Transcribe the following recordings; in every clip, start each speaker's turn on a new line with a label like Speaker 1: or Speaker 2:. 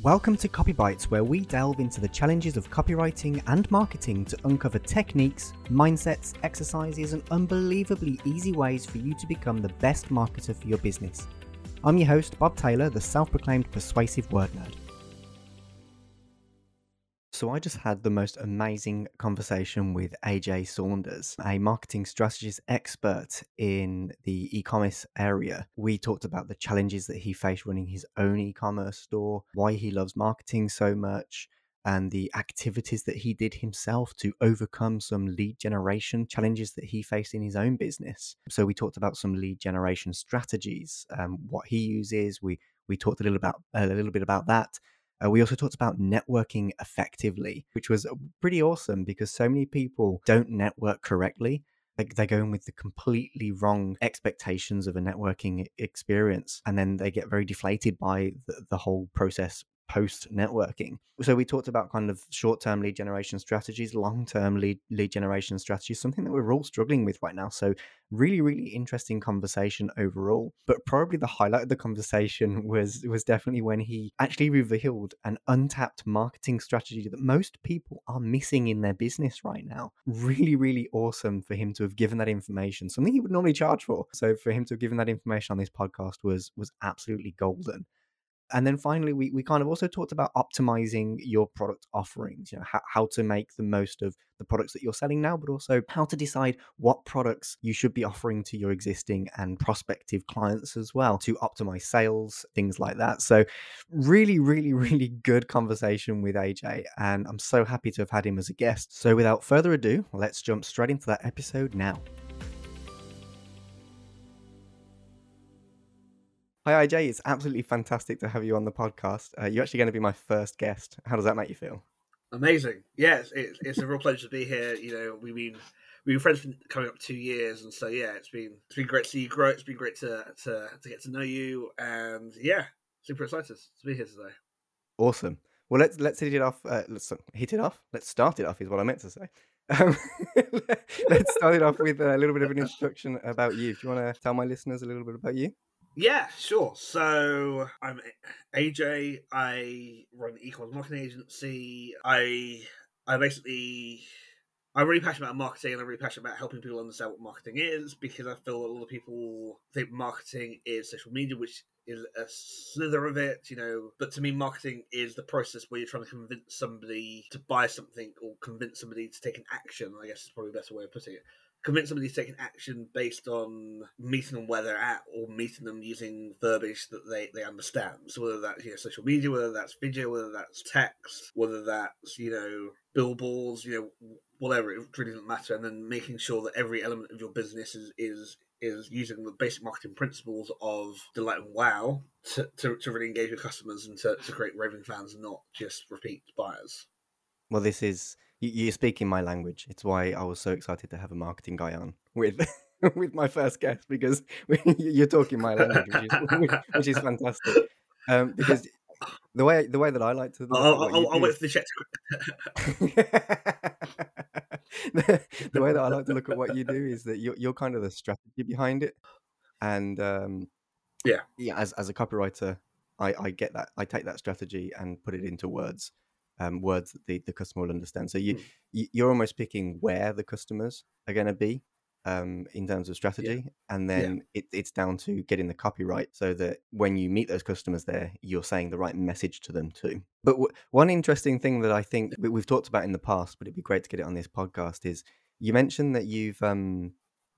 Speaker 1: Welcome to Copybites, where we delve into the challenges of copywriting and marketing to uncover techniques, mindsets, exercises, and unbelievably easy ways for you to become the best marketer for your business. I'm your host, Bob Taylor, the self proclaimed persuasive word nerd. So, I just had the most amazing conversation with AJ Saunders, a marketing strategist expert in the e commerce area. We talked about the challenges that he faced running his own e commerce store, why he loves marketing so much, and the activities that he did himself to overcome some lead generation challenges that he faced in his own business. So, we talked about some lead generation strategies, um, what he uses. We we talked a little about a little bit about that uh, we also talked about networking effectively, which was uh, pretty awesome because so many people don't network correctly. Like they go in with the completely wrong expectations of a networking experience, and then they get very deflated by the, the whole process post networking. So we talked about kind of short-term lead generation strategies, long-term lead lead generation strategies, something that we're all struggling with right now. So really, really interesting conversation overall. But probably the highlight of the conversation was was definitely when he actually revealed an untapped marketing strategy that most people are missing in their business right now. Really, really awesome for him to have given that information, something he would normally charge for. So for him to have given that information on this podcast was was absolutely golden and then finally we, we kind of also talked about optimizing your product offerings you know how, how to make the most of the products that you're selling now but also how to decide what products you should be offering to your existing and prospective clients as well to optimize sales things like that. So really really really good conversation with aj and i'm so happy to have had him as a guest. So without further ado let's jump straight into that episode now Hi, AJ. It's absolutely fantastic to have you on the podcast. Uh, you're actually going to be my first guest. How does that make you feel?
Speaker 2: Amazing. Yes, it's, it's a real pleasure to be here. You know, we've been we've been friends for coming up two years, and so yeah, it's been it's been great to see you grow. It's been great to to, to get to know you, and yeah, super excited to be here today.
Speaker 1: Awesome. Well, let's let's hit it off. Uh, let's hit it off. Let's start it off. Is what I meant to say. Um, let's start it off with a little bit of an introduction about you. Do you want to tell my listeners a little bit about you?
Speaker 2: Yeah, sure. So I'm AJ. I run an e-commerce marketing agency. I I basically I'm really passionate about marketing and I'm really passionate about helping people understand what marketing is because I feel a lot of people think marketing is social media, which is a slither of it, you know. But to me, marketing is the process where you're trying to convince somebody to buy something or convince somebody to take an action. I guess is probably a better way of putting it convince somebody to take an action based on meeting them where they're at or meeting them using verbiage that they, they understand. So whether that's you know social media, whether that's video, whether that's text, whether that's, you know, billboards, you know, whatever, it really doesn't matter. And then making sure that every element of your business is is is using the basic marketing principles of delight and wow to, to, to really engage with customers and to, to create raving fans and not just repeat buyers.
Speaker 1: Well, this is you're speaking my language. It's why I was so excited to have a marketing guy on with with my first guest because you're talking my language, which is, which is fantastic. Um, because the way the way that I like to,
Speaker 2: I'll, I'll, I'll wait for the check.
Speaker 1: the, the way that I like to look at what you do is that you're you're kind of the strategy behind it, and um,
Speaker 2: yeah,
Speaker 1: yeah. As as a copywriter, I I get that. I take that strategy and put it into words um, words that the, the customer will understand. So you, mm. you're almost picking where the customers are going to be um, in terms of strategy, yeah. and then yeah. it, it's down to getting the copyright so that when you meet those customers there, you're saying the right message to them too. But w- one interesting thing that I think we've talked about in the past, but it'd be great to get it on this podcast, is you mentioned that you've um,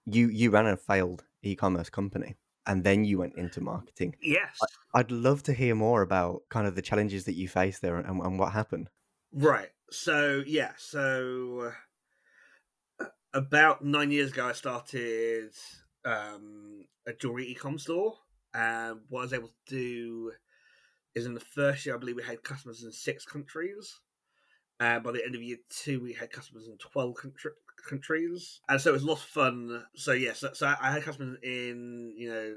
Speaker 1: you you ran a failed e-commerce company and then you went into marketing.
Speaker 2: Yes.
Speaker 1: I'd love to hear more about kind of the challenges that you faced there and, and what happened.
Speaker 2: Right. So, yeah. So, uh, about nine years ago, I started um, a jewelry e-com store. And what I was able to do is in the first year, I believe we had customers in six countries. And by the end of year two, we had customers in 12 country, countries, and so it was a lot of fun. So yes, yeah, so, so I had customers in you know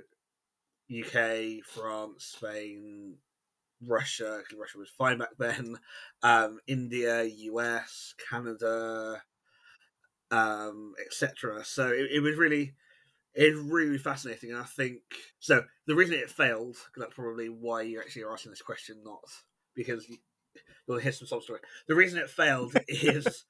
Speaker 2: UK, France, Spain, Russia. Because Russia was fine back then. Um, India, US, Canada, um, etc. So it, it was really it was really fascinating. And I think so. The reason it failed, that's probably why you actually are asking this question, not because you'll hear some sob story. The reason it failed is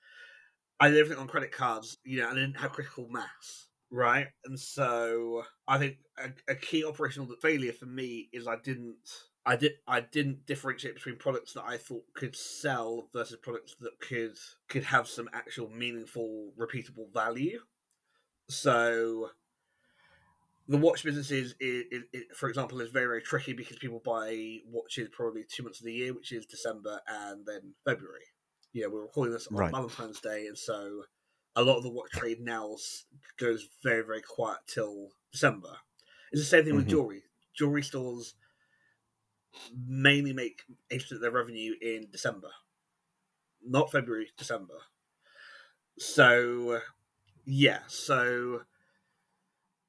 Speaker 2: I did everything on credit cards, you know, and I didn't have critical mass, right? And so I think a, a key operational failure for me is I didn't. I did. I didn't differentiate between products that I thought could sell versus products that could could have some actual meaningful, repeatable value. So the watch business is, for example, is very very tricky because people buy watches probably two months of the year, which is December and then February. You know, we're recording this on
Speaker 1: Right.
Speaker 2: Valentine's Day, and so a lot of the watch trade now goes very very quiet till December. It's the same thing with
Speaker 1: Mhm.
Speaker 2: jewelry. Jewelry stores mainly make 80% of their revenue in December, not February, December. So, yeah, so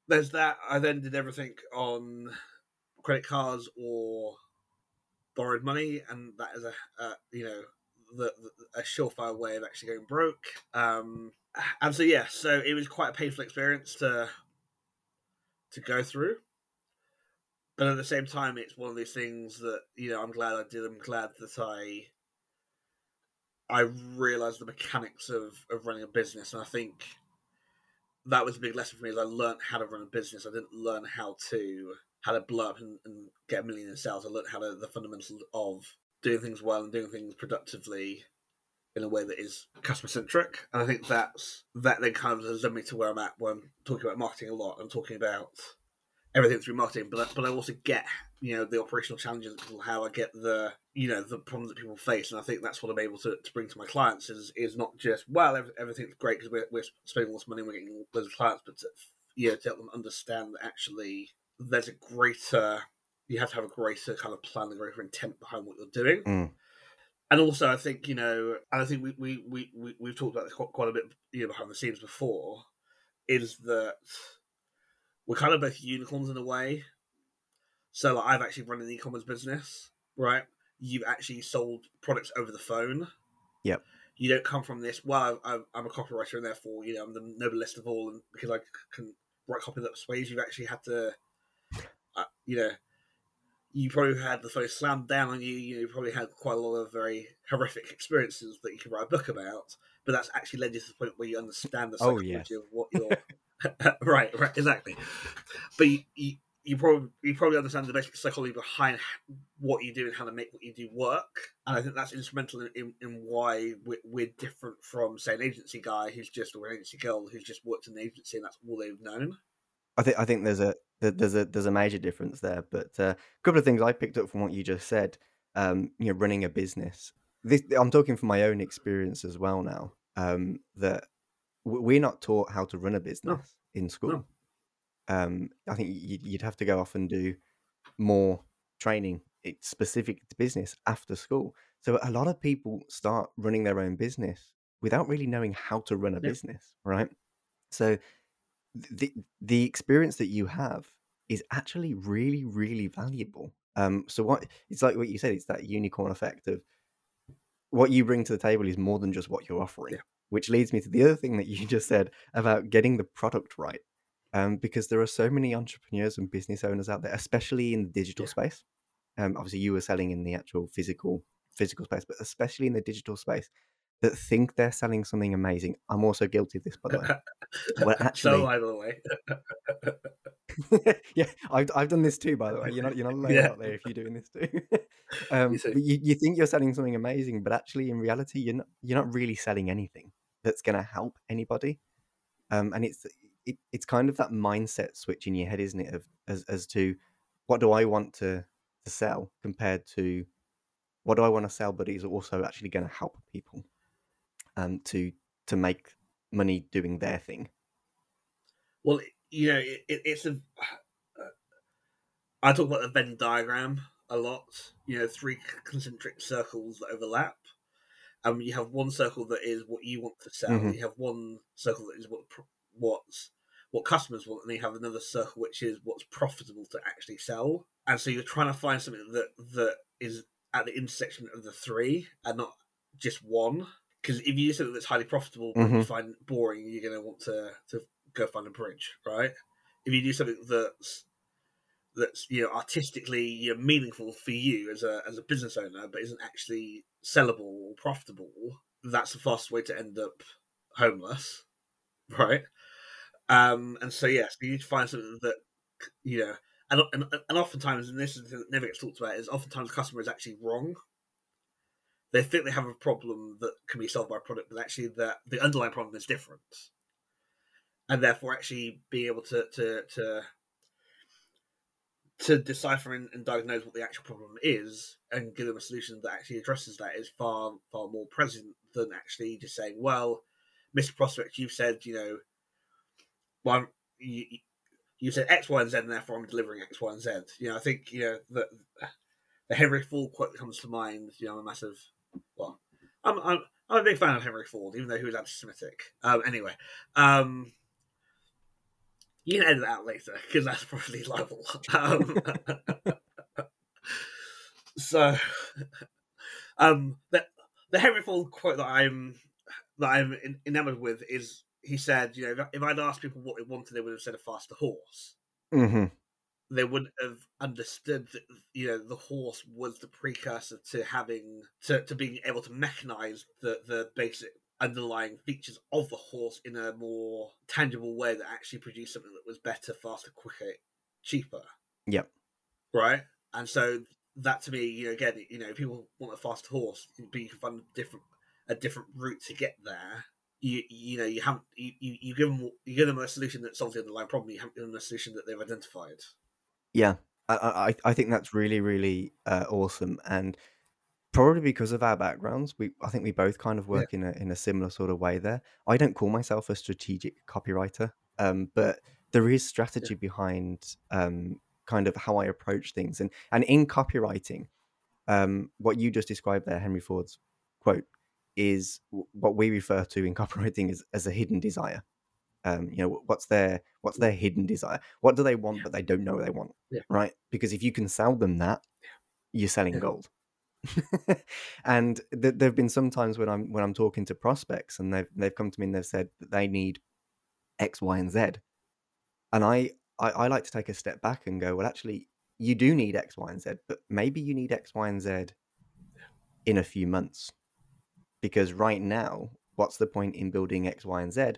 Speaker 2: there's that. I then did everything on credit cards or borrowed money, and that is a, a you know the, a surefire way of actually going broke. Um, and so yeah, so it was quite a painful experience to to go through. But at the same time, it's one of these things that you know I'm glad I did. I'm glad that I I realized the mechanics of of running a business, and I think that was a big lesson for me. Is I learned how to run a business. I didn't learn how to how to blow up and, and get a million in sales. I learned how to the fundamentals of doing things well and doing things productively in a way that is customer centric. And I think that's that then kind of has led me to where I'm at when I'm talking about marketing a lot. I'm talking about everything through marketing, but but I also get you know the operational challenges people. I get the you know the problems that people face, and I think that's what I'm able to, to bring to my clients is is not just well everything's great because we're, we're spending all this money, and we're getting loads of clients, but to, you know to help them understand that actually there's a greater you have to have a greater kind of plan, a greater intent behind what you're doing.
Speaker 1: Mm.
Speaker 2: And also, I think you know, and I think we we we we we've talked about this quite, quite a bit, you know, behind the scenes before, is that we're kind of both unicorns in a way. So, like, I've actually run an e-commerce business, right? You've actually sold products over the phone.
Speaker 1: Yep.
Speaker 2: You don't come from this. Well, I, I'm a copywriter, and therefore, you know, I'm the noblest of all, and because I can write copy that sways, you've actually had to, uh, you know, you probably had the phone slammed down on you. You probably had quite a lot of very horrific experiences that you could write a book about. But that's actually led you to the point where you understand the
Speaker 1: Oh,
Speaker 2: psychology
Speaker 1: yes.
Speaker 2: of what you're. right, right, exactly. But you, you, you probably you probably understand the basic psychology behind what you do and how to make what you do work. And I think that's instrumental in, in, why we're, we're different from, say, an agency guy who's just or an agency girl who's just worked in an agency and that's all they've known.
Speaker 1: I think I think there's a there's a there's a major difference there. But uh, a couple of things I picked up from what you just said. Um, you know, running a business. This I'm talking from my own experience as well now. Um, that we're not taught how to run a business in school.
Speaker 2: No.
Speaker 1: Um, I think you'd, have to go off and do more training it's specific to business after school. So a lot of people start running their own business without really knowing how to run a
Speaker 2: Yeah.
Speaker 1: business, right? So the the experience that you have is actually really really valuable. Um, so what it's like what you said, it's that unicorn effect of what you bring to the table is more than just what you're offering.
Speaker 2: Yeah.
Speaker 1: Which leads me to the other thing that you just said about getting the product right. Um, because there are so many entrepreneurs and business owners out there, especially in the digital
Speaker 2: Yeah.
Speaker 1: space. Um, obviously, you were selling in the actual physical physical space, but especially in the digital space, that think they're selling something amazing. I'm also guilty of this, by the way. Well, actually-
Speaker 2: so by the way,
Speaker 1: yeah, I've I've done this too, by the way. You're not you're not alone
Speaker 2: Yeah.
Speaker 1: out there if you're doing this too. um, but you, you think you're selling something amazing, but actually in reality, you're not you're not really selling anything that's going to help anybody. Um, and it's it, it's kind of that mindset switch in your head, isn't it? Of as as to what do I want to to sell compared to what do I want to sell, but is also actually going to help people, um, to to make money doing their thing.
Speaker 2: well, you know, it, it, it's a. I talk about the Venn diagram a lot. You know, three concentric circles that overlap. Um, you have one circle that is what you want to sell.
Speaker 1: Mhm.
Speaker 2: You have one circle that is what what's what customers want, and you have another circle which is what's profitable to actually sell. And so you're trying to find something that that is at the intersection of the three, and not just one. Because if you do something that's highly profitable but you find boring, you're going to want to to go find a bridge, right? If you do something that's that's you know artistically you know, meaningful for you as a as a business owner, but isn't actually sellable or profitable, that's the fastest way to end up homeless, right? Um, and so yes, you need to find something that you know, and and, and oftentimes, and this is that never gets talked about, is oftentimes the customer is actually wrong. They think they have a problem that can be solved by a product, but actually the the underlying problem is different, and therefore actually being able to to to to decipher and, and, diagnose what the actual problem is and give them a solution that actually addresses that is far far more present than actually just saying, "Well, Mr. Prospect, you've said you know, well, you, you said X, Y, and Z, and therefore I'm delivering X, Y, and Z." You know, I think you know the the Henry Ford quote comes to mind. You know, I'm a massive well, I'm I'm I'm a big fan of Henry Ford, even though he was anti-Semitic. Um, anyway, um, you can edit that out later because that's probably liable. Um, so, um, the the Henry Ford quote that I'm that I'm enamored with is he said, you know, if I'd asked people what they wanted, they would have said a faster horse.
Speaker 1: Mm-hmm.
Speaker 2: They wouldn't have understood that you know the horse was the precursor to having to, to being able to mechanize the the basic underlying features of the horse in a more tangible way that actually produced something that was better, faster, quicker, cheaper.
Speaker 1: Yep.
Speaker 2: Right. And so that to me, you know, again, you know, people want a faster horse, but you can find a different a different route to get there. You you know you haven't you, you, you give them you give them a solution that solves the underlying problem. You haven't given them a solution that they've identified.
Speaker 1: Yeah, I I, I think that's really really uh, awesome, and Probably because of our backgrounds, we I think we both kind of
Speaker 2: Yeah.
Speaker 1: work in a in a similar sort of way there. I don't call myself a strategic copywriter, um, but there is
Speaker 2: Yeah.
Speaker 1: strategy behind um, kind of how I approach things, and and in copywriting, um, what you just described there, Henry Ford's quote, is what we refer to in copywriting as as a hidden desire. Um, you know, what's their what's their hidden desire? What do they want
Speaker 2: Yeah.
Speaker 1: but they don't know they want?
Speaker 2: Yeah.
Speaker 1: Right? Because if you can sell them that, you're selling
Speaker 2: Yeah.
Speaker 1: gold. and th- there have been some times when I'm when I'm talking to prospects and they've they've come to me and they've said that they need X, Y, and Z, and I, I I like to take a step back and go, well, actually, you do need X, Y, and Z, but maybe you need X, Y, and Z in a few months, because right now, what's the point in building X, Y, and Z?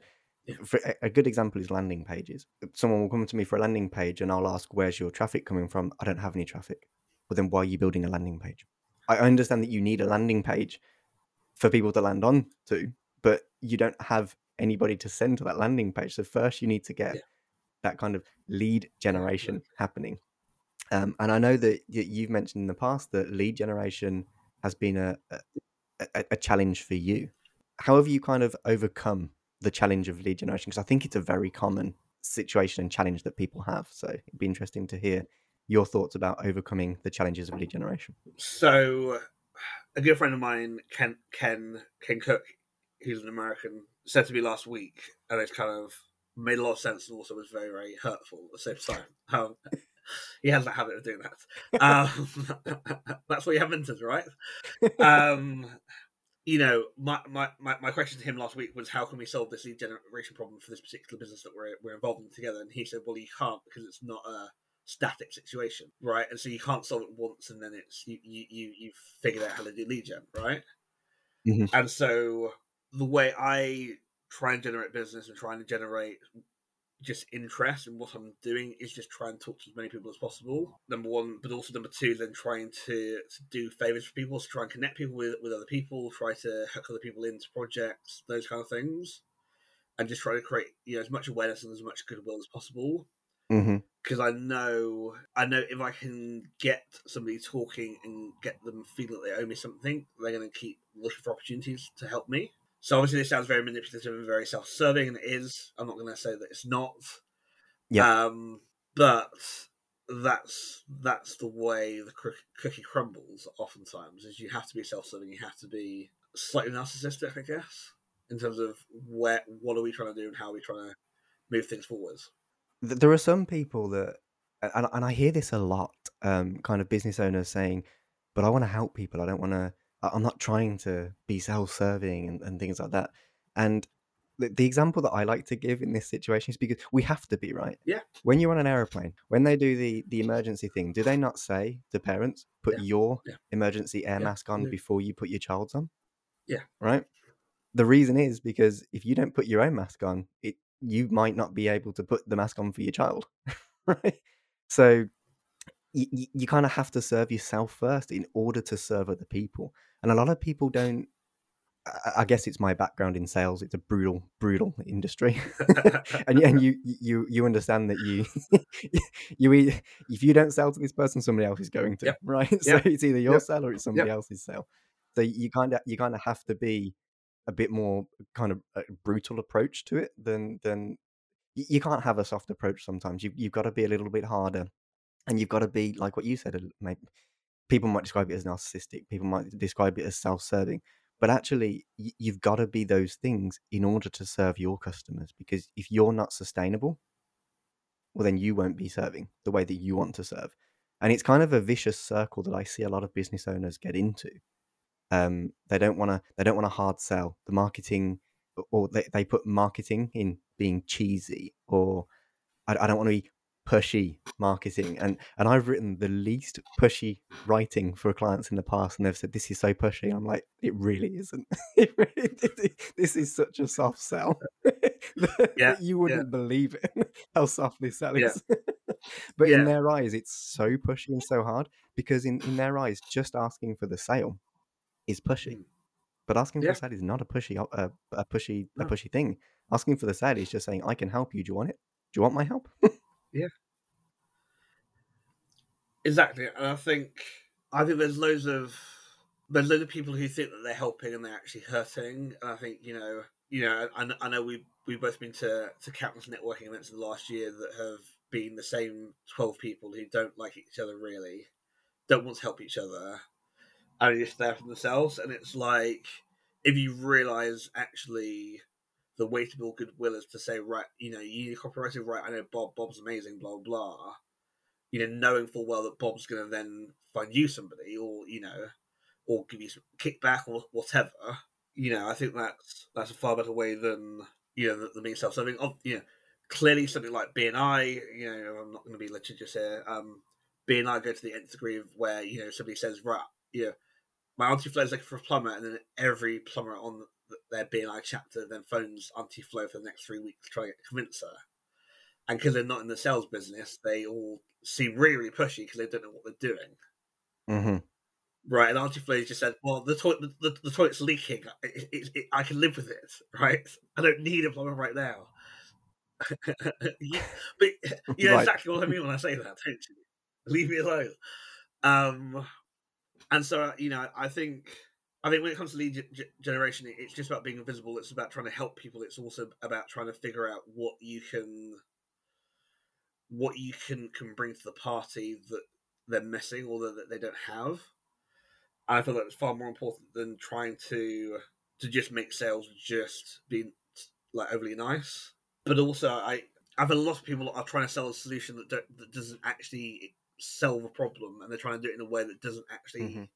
Speaker 2: Yeah.
Speaker 1: For, a- good example is landing pages. Someone will come to me for a landing page, and I'll ask, "Where's your traffic coming from?" I don't have any traffic. Well, then why are you building a landing page? I understand that you need a landing page for people to land on to, but you don't have anybody to send to that landing page. So first, you need to get
Speaker 2: Yeah.
Speaker 1: that kind of lead generation
Speaker 2: absolutely.
Speaker 1: happening. Um, and I know that you've mentioned in the past that lead generation has been a, a, a a challenge for you. How have you kind of overcome the challenge of lead generation? Because I think it's a very common situation and challenge that people have. So it'd be interesting to hear your thoughts about overcoming the challenges of lead generation.
Speaker 2: So, a good friend of mine, Ken Ken Ken Cook, who's an American, said to me last week, and it's kind of made a lot of sense and also was very very hurtful at the same time. Um, he has that habit of doing that. Um, that's what you have mentors, right? Um, you know, my, my, my, my question to him last week was, how can we solve this lead generation problem for this particular business that we're, we're involved in together? And he said, well, you can't because it's not a static situation, right? And so you can't solve it once and then it's you you you you've figured out how to do lead gen, right?
Speaker 1: Mhm.
Speaker 2: And so the way I try and generate business and trying to generate just interest in what I'm doing is just try and talk to as many people as possible. Number one, but also number two, then trying to, to do favors for people, to try and connect people with, with other people, try to hook other people into projects, those kind of things, and just try to create you know as much awareness and as much goodwill as possible
Speaker 1: mm-hmm.
Speaker 2: because I know I know if I can get somebody talking and get them feeling that they owe me something, they're going to keep looking for opportunities to help me. So obviously, this sounds very manipulative and very self-serving, and it is. I'm not going to say that it's not.
Speaker 1: Yeah.
Speaker 2: Um, but that's that's the way the cookie, crumbles. Oftentimes, is you have to be self-serving. You have to be slightly narcissistic, I guess, in terms of where what are we trying to do and how are we trying to move things forwards.
Speaker 1: There are some people that, and, and I hear this a lot, um, kind of business owners saying, but I want to help people. I don't want to, I'm not trying to be self serving and, and things like that. And the, the example that I like to give in this situation is because we have to be right.
Speaker 2: Yeah.
Speaker 1: When you're on an aeroplane, when they do the the emergency thing, do they not say to parents, put
Speaker 2: Yeah.
Speaker 1: your
Speaker 2: Yeah.
Speaker 1: emergency air
Speaker 2: Yeah.
Speaker 1: mask on before you put your child's on?
Speaker 2: Yeah.
Speaker 1: Right. The reason is because if you don't put your own mask on, it you might not be able to put the mask on for your child. right. So you, you kind of have to serve yourself first in order to serve other people. And a lot of people don't. I- guess it's my background in sales. It's a brutal, brutal industry, and and you you you understand that you you if you don't sell to this person, somebody else is going to,
Speaker 2: Yep.
Speaker 1: right? So it's either your
Speaker 2: Yep.
Speaker 1: sale or it's somebody else's sale. So you kind of you kind of have to be a bit more kind of a brutal approach to it than than you can't have a soft approach. Sometimes you you've got to be a little bit harder, and you've got to be like what you said. Maybe people might describe it as narcissistic. People might describe it as self-serving. But actually, you've got to be those things in order to serve your customers. Because if you're not sustainable, well, then you won't be serving the way that you want to serve. And it's kind of a vicious circle that I see a lot of business owners get into. Um, they don't want to. They don't want to hard sell. The marketing, or they, they put marketing in being cheesy, or I, I don't want to be pushy marketing. And and I've written the least pushy writing for clients in the past, and they've said this is so pushy. And I'm like, it really isn't. It really, this is such a soft sell.
Speaker 2: Yeah,
Speaker 1: you wouldn't believe it how soft this sell
Speaker 2: Yeah.
Speaker 1: but
Speaker 2: Yeah.
Speaker 1: in their eyes, it's so pushy and so hard because in, in their eyes, just asking for the sale is pushy.
Speaker 2: Mm.
Speaker 1: But asking for
Speaker 2: Yeah.
Speaker 1: a sale is not a pushy, uh, a pushy, a pushy thing. Asking for the sale is just saying, "I can help you. Do you want it? Do you want my help?"
Speaker 2: Exactly, and I think I think there's loads of there's loads of people who think that they're helping and they're actually hurting. And I think you know, you know, I, I know we we've both been to to countless networking events in the last year that have been the same twelve people who don't like each other really, don't want to help each other, and are just there for themselves. And it's like if you realise actually. The way to build goodwill is to say, right, you know, you copywriter, right? I know Bob. Bob's amazing, blah blah. You know, knowing full well that Bob's going to then find you somebody, or you know, or give you some kickback or whatever. You know, I think that's that's a far better way than you know than being self-serving. You know, clearly something like BNI. You know, I'm not going to be litigious here. Um, BNI go to the nth degree of where you know somebody says, right, you know, my auntie Flo's looking for a plumber, and then every plumber on the, their BNI chapter then phones auntie Flo for the next three weeks to try and convince her. And because they're not in the sales business, they all seem really, really pushy because they don't know what they're doing.
Speaker 1: hmm
Speaker 2: Right, and Auntie Flo just said, "Well, the toilet, the, the, the toilet's leaking. It, it, it, I can live with it, right? I don't need a plumber right now." Yeah, but you know
Speaker 1: Right.
Speaker 2: exactly what I mean when I say that, don't you? Leave me alone. Um, and so you know, I think I think when it comes to lead ge- generation, it's just about being invisible. It's about trying to help people. It's also about trying to figure out what you can, what you can can bring to the party that they're missing or that they don't have. And I feel like it's far more important than trying to to just make sales just being like overly nice. But also, I I feel a lot of people are trying to sell a solution that don't, that doesn't actually solve a problem, and they're trying to do it in a way that doesn't actually
Speaker 1: Mhm.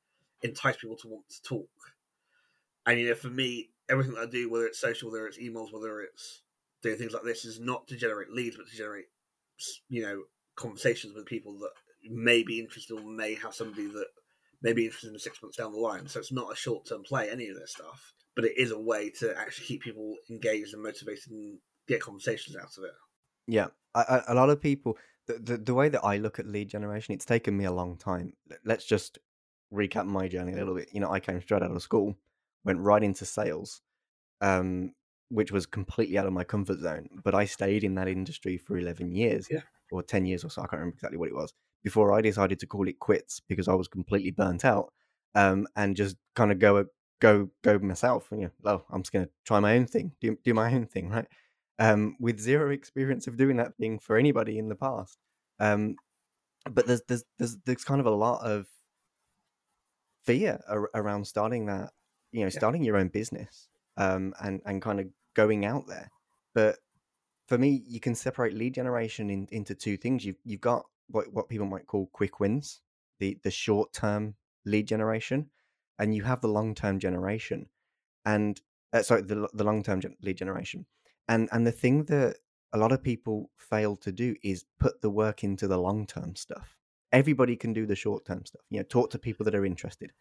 Speaker 2: entice people to want to talk. And you know, for me, everything that I do, whether it's social, whether it's emails, whether it's doing things like this, is not to generate leads, but to generate, you know, conversations with people that may be interested or may have somebody that may be interested in six months down the line. So it's not a short term play, any of this stuff, but it is a way to actually keep people engaged and motivated and get conversations out of it.
Speaker 1: Yeah, I, I, a lot of people. The, the the way that I look at lead generation, it's taken me a long time. Let- Let's just recap my journey a little bit. You know, I came straight out of school, went right into sales, um, which was completely out of my comfort zone. But I stayed in that industry for eleven years,
Speaker 2: Yeah.
Speaker 1: or ten years or so. I can't remember exactly what it was before I decided to call it quits because I was completely burnt out, um, and just kind of go go go myself. And, You know, well, I'm just gonna try my own thing, do do my own thing, right? um, with zero experience of doing that thing for anybody in the past. Um, but there's there's there's there's kind of a lot of fear ar- around starting that, you know,
Speaker 2: Yeah.
Speaker 1: starting your own business, um, and and kind of going out there. But for me, you can separate lead generation in, into two things. You've you've got what what people might call quick wins, the the short term lead generation, and you have the long term generation. And Uh, sorry, the the long term lead generation, and and the thing that a lot of people fail to do is put the work into the long term stuff. Everybody can do the short term stuff. You know, talk to people that are interested.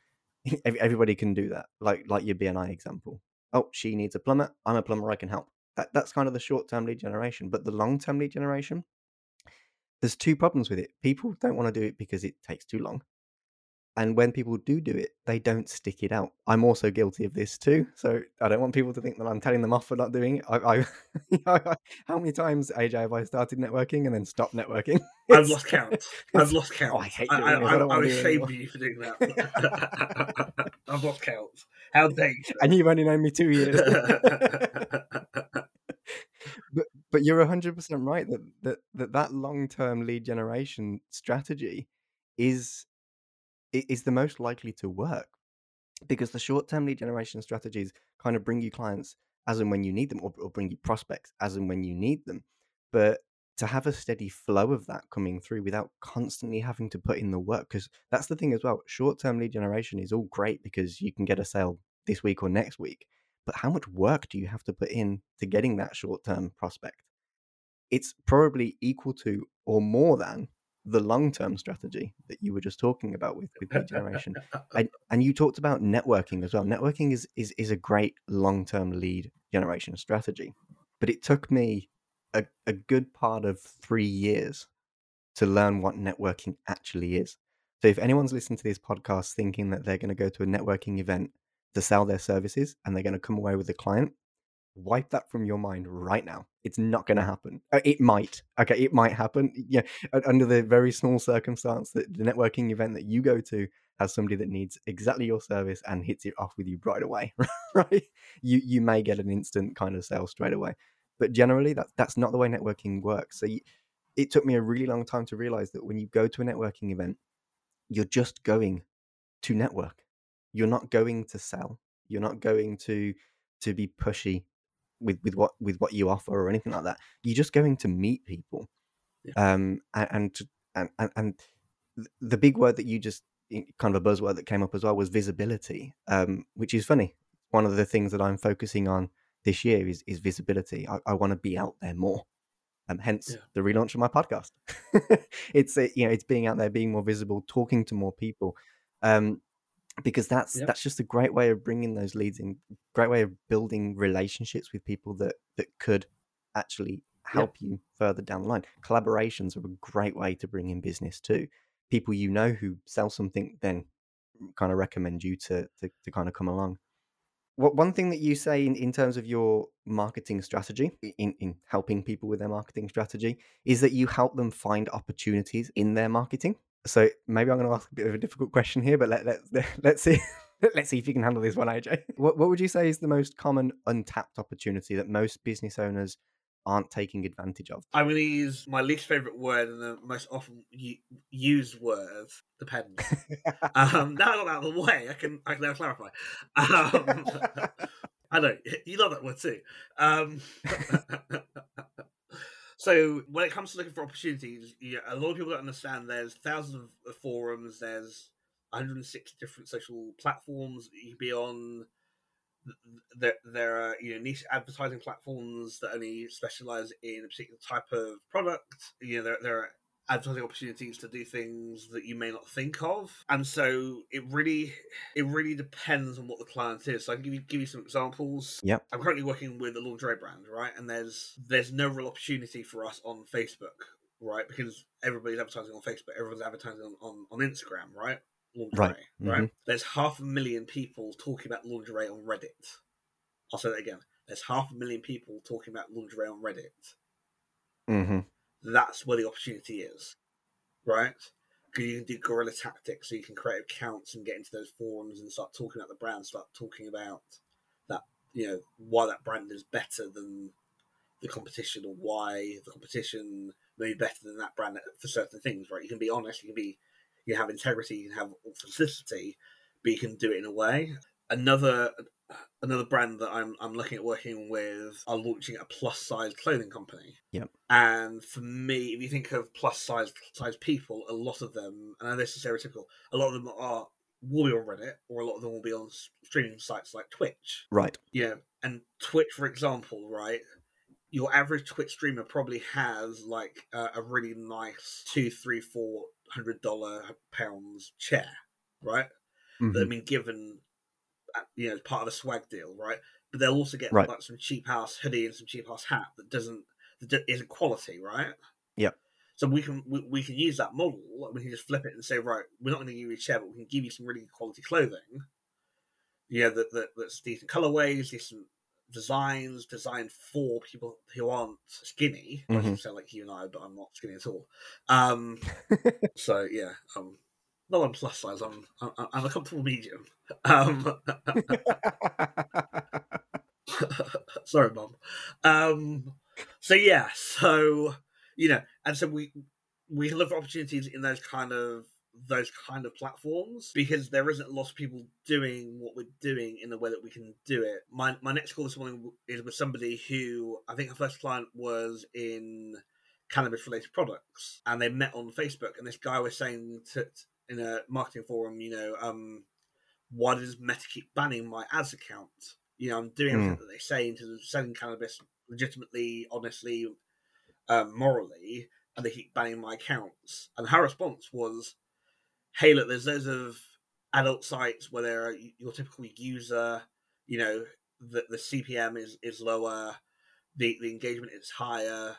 Speaker 1: Everybody can do that. Like like your BNI example. Oh, she needs a plumber. I'm a plumber. I can help. That, that's kind of the short term lead generation. But the long term lead generation, there's two problems with it. People don't want to do it because it takes too long. And when people do do it, they don't stick it out. I'm also guilty of this too. So I don't want people to think that I'm telling them off for not doing it. I, I, how many times, AJ, have I started networking and then stopped networking?
Speaker 2: I've lost count. I've lost count.
Speaker 1: Oh, I hate doing
Speaker 2: I,
Speaker 1: this.
Speaker 2: I,
Speaker 1: I
Speaker 2: I was ashamed of you for doing that. I've lost count. How dare you?
Speaker 1: And you've only known me two years. but but you're 100% right that that that, that long-term lead generation strategy is is the most likely to work because the short-term lead generation strategies kind of bring you clients as and when you need them or, or bring you prospects as and when you need them. But to have a steady flow of that coming through without constantly having to put in the work because that's the thing as well short-term lead generation is all great because you can get a sale this week or next week but how much work do you have to put in to getting that short-term prospect? It's probably equal to or more than the long-term strategy that you were just talking about with, with lead generation. And, and you talked about networking as well. Networking is is, is a great long-term lead generation strategy. But it took me a, a good part of three years to learn what networking actually is. So if anyone's listening to this podcast thinking that they're going to go to a networking event to sell their services and they're going to come away with a client wipe that from your mind right now. It's not going to happen. Uh, it might okay? It might happen. Yeah under the very small circumstance that the networking event that you go to has somebody that needs exactly your service and hits it off with you right away right? You you may get an instant kind of sale straight away. But generally that's that's not the way networking works. So you, it took me a really long time to realize that when you go to a networking event you're just going to network. You're not going to sell. You're not going to to be pushy with with what with what you offer or anything like that. You're just going to meet people um and and, to- and and and the big word that you just kind of a buzzword that came up as well was visibility um which is funny. One of the things that i'm focusing on this year is is visibility. I, I want to be out there more um, hence
Speaker 2: Yeah.
Speaker 1: the relaunch of my podcast. It's uh, you know it's being out there being more visible talking to more people. Um because that's
Speaker 2: Yep.
Speaker 1: that's just a great way of bringing those leads in great way of building relationships with people that that could actually help you further down the line. Collaborations are a great way to bring in business too. People you know who sell something then kind of recommend you to to, to kind of come along. What one thing that you say in, in terms of your marketing strategy in, in helping people with their marketing strategy is that you help them find opportunities in their marketing so maybe i'm going to ask a bit of a difficult question here but let, let, let's see let's see if you can handle this one aj what, what would you say is the most common untapped opportunity that most business owners aren't taking advantage of
Speaker 2: I'm going to use my least favorite word and the most often used word. Depends. um, now I got that out of the way, I can I can now clarify. Um, I know you love that word too. Um, so when it comes to looking for opportunities, yeah, a lot of people don't understand. There's thousands of- forums. There's 160 different social platforms you can be on. There, there are you know niche advertising platforms that only specialize in a particular type of product. You know there, there are advertising opportunities to do things that you may not think of, and so it really it really depends on what the client is. So I can give you give you some examples.
Speaker 1: Yep.
Speaker 2: I'm currently working with a lingerie brand, right? And there's there's no real opportunity for us on Facebook, right? Because everybody's advertising on Facebook, everyone's advertising on, on, on Instagram, right? Lingerie,
Speaker 1: Right.
Speaker 2: right?
Speaker 1: Mhm.
Speaker 2: There's half a million people talking about lingerie on Reddit. I'll say that again. There's half a million people talking about lingerie on Reddit.
Speaker 1: hmm
Speaker 2: That's where the opportunity is, right? Because you can do guerrilla tactics, so you can create accounts and get into those forums and start talking about the brand, start talking about that, you know, why that brand is better than the competition or why the competition may be better than that brand for certain things, right? You can be honest, you can be, you have integrity, you can have authenticity, but you can do it in a way. Another another brand that I'm I'm looking at working with are launching a plus size clothing company.
Speaker 1: Yep.
Speaker 2: And for me, if you think of plus size size people, a lot of them, and I know this is stereotypical, a lot of them are will be on Reddit, or a lot of them will be on streaming sites like Twitch.
Speaker 1: Right.
Speaker 2: Yeah, and Twitch, for example, right? Your average Twitch streamer probably has like a, a really nice two, three, four hundred dollar pounds chair, right?
Speaker 1: Mhm.
Speaker 2: That have been given, you know, as part of a swag deal, right? But they'll also get
Speaker 1: Right.
Speaker 2: like some cheap house hoodie and some cheap house hat that doesn't that isn't quality, right?
Speaker 1: Yeah.
Speaker 2: So we can we, we can use that model. We can just flip it and say, right, we're not going to give you a chair, but we can give you some really good quality clothing. Yeah, that, that that's decent colorways, decent designs, designed for people who aren't skinny. I
Speaker 1: Mhm.
Speaker 2: should sound like you and I, but I'm not skinny at all. Um, so yeah, um, not on plus size. I'm I'm, I'm a comfortable medium. Um, sorry, mum. Um, so yeah, so you know, and so we we look for opportunities in those kind of those kind of platforms because there isn't lots of people doing what we're doing in the way that we can do it. My my next call this morning is with somebody who I think her first client was in cannabis related products, and they met on Facebook, and this guy was saying to in a marketing forum, you know, um, why does Meta keep banning my ads account? You know, I'm doing everything that they say in terms of selling cannabis legitimately, honestly, um, morally, and they keep banning my accounts. And her response was, "Hey, look, there's loads of adult sites where there are your typical user. You know, the the CPM is is lower, the the engagement is higher."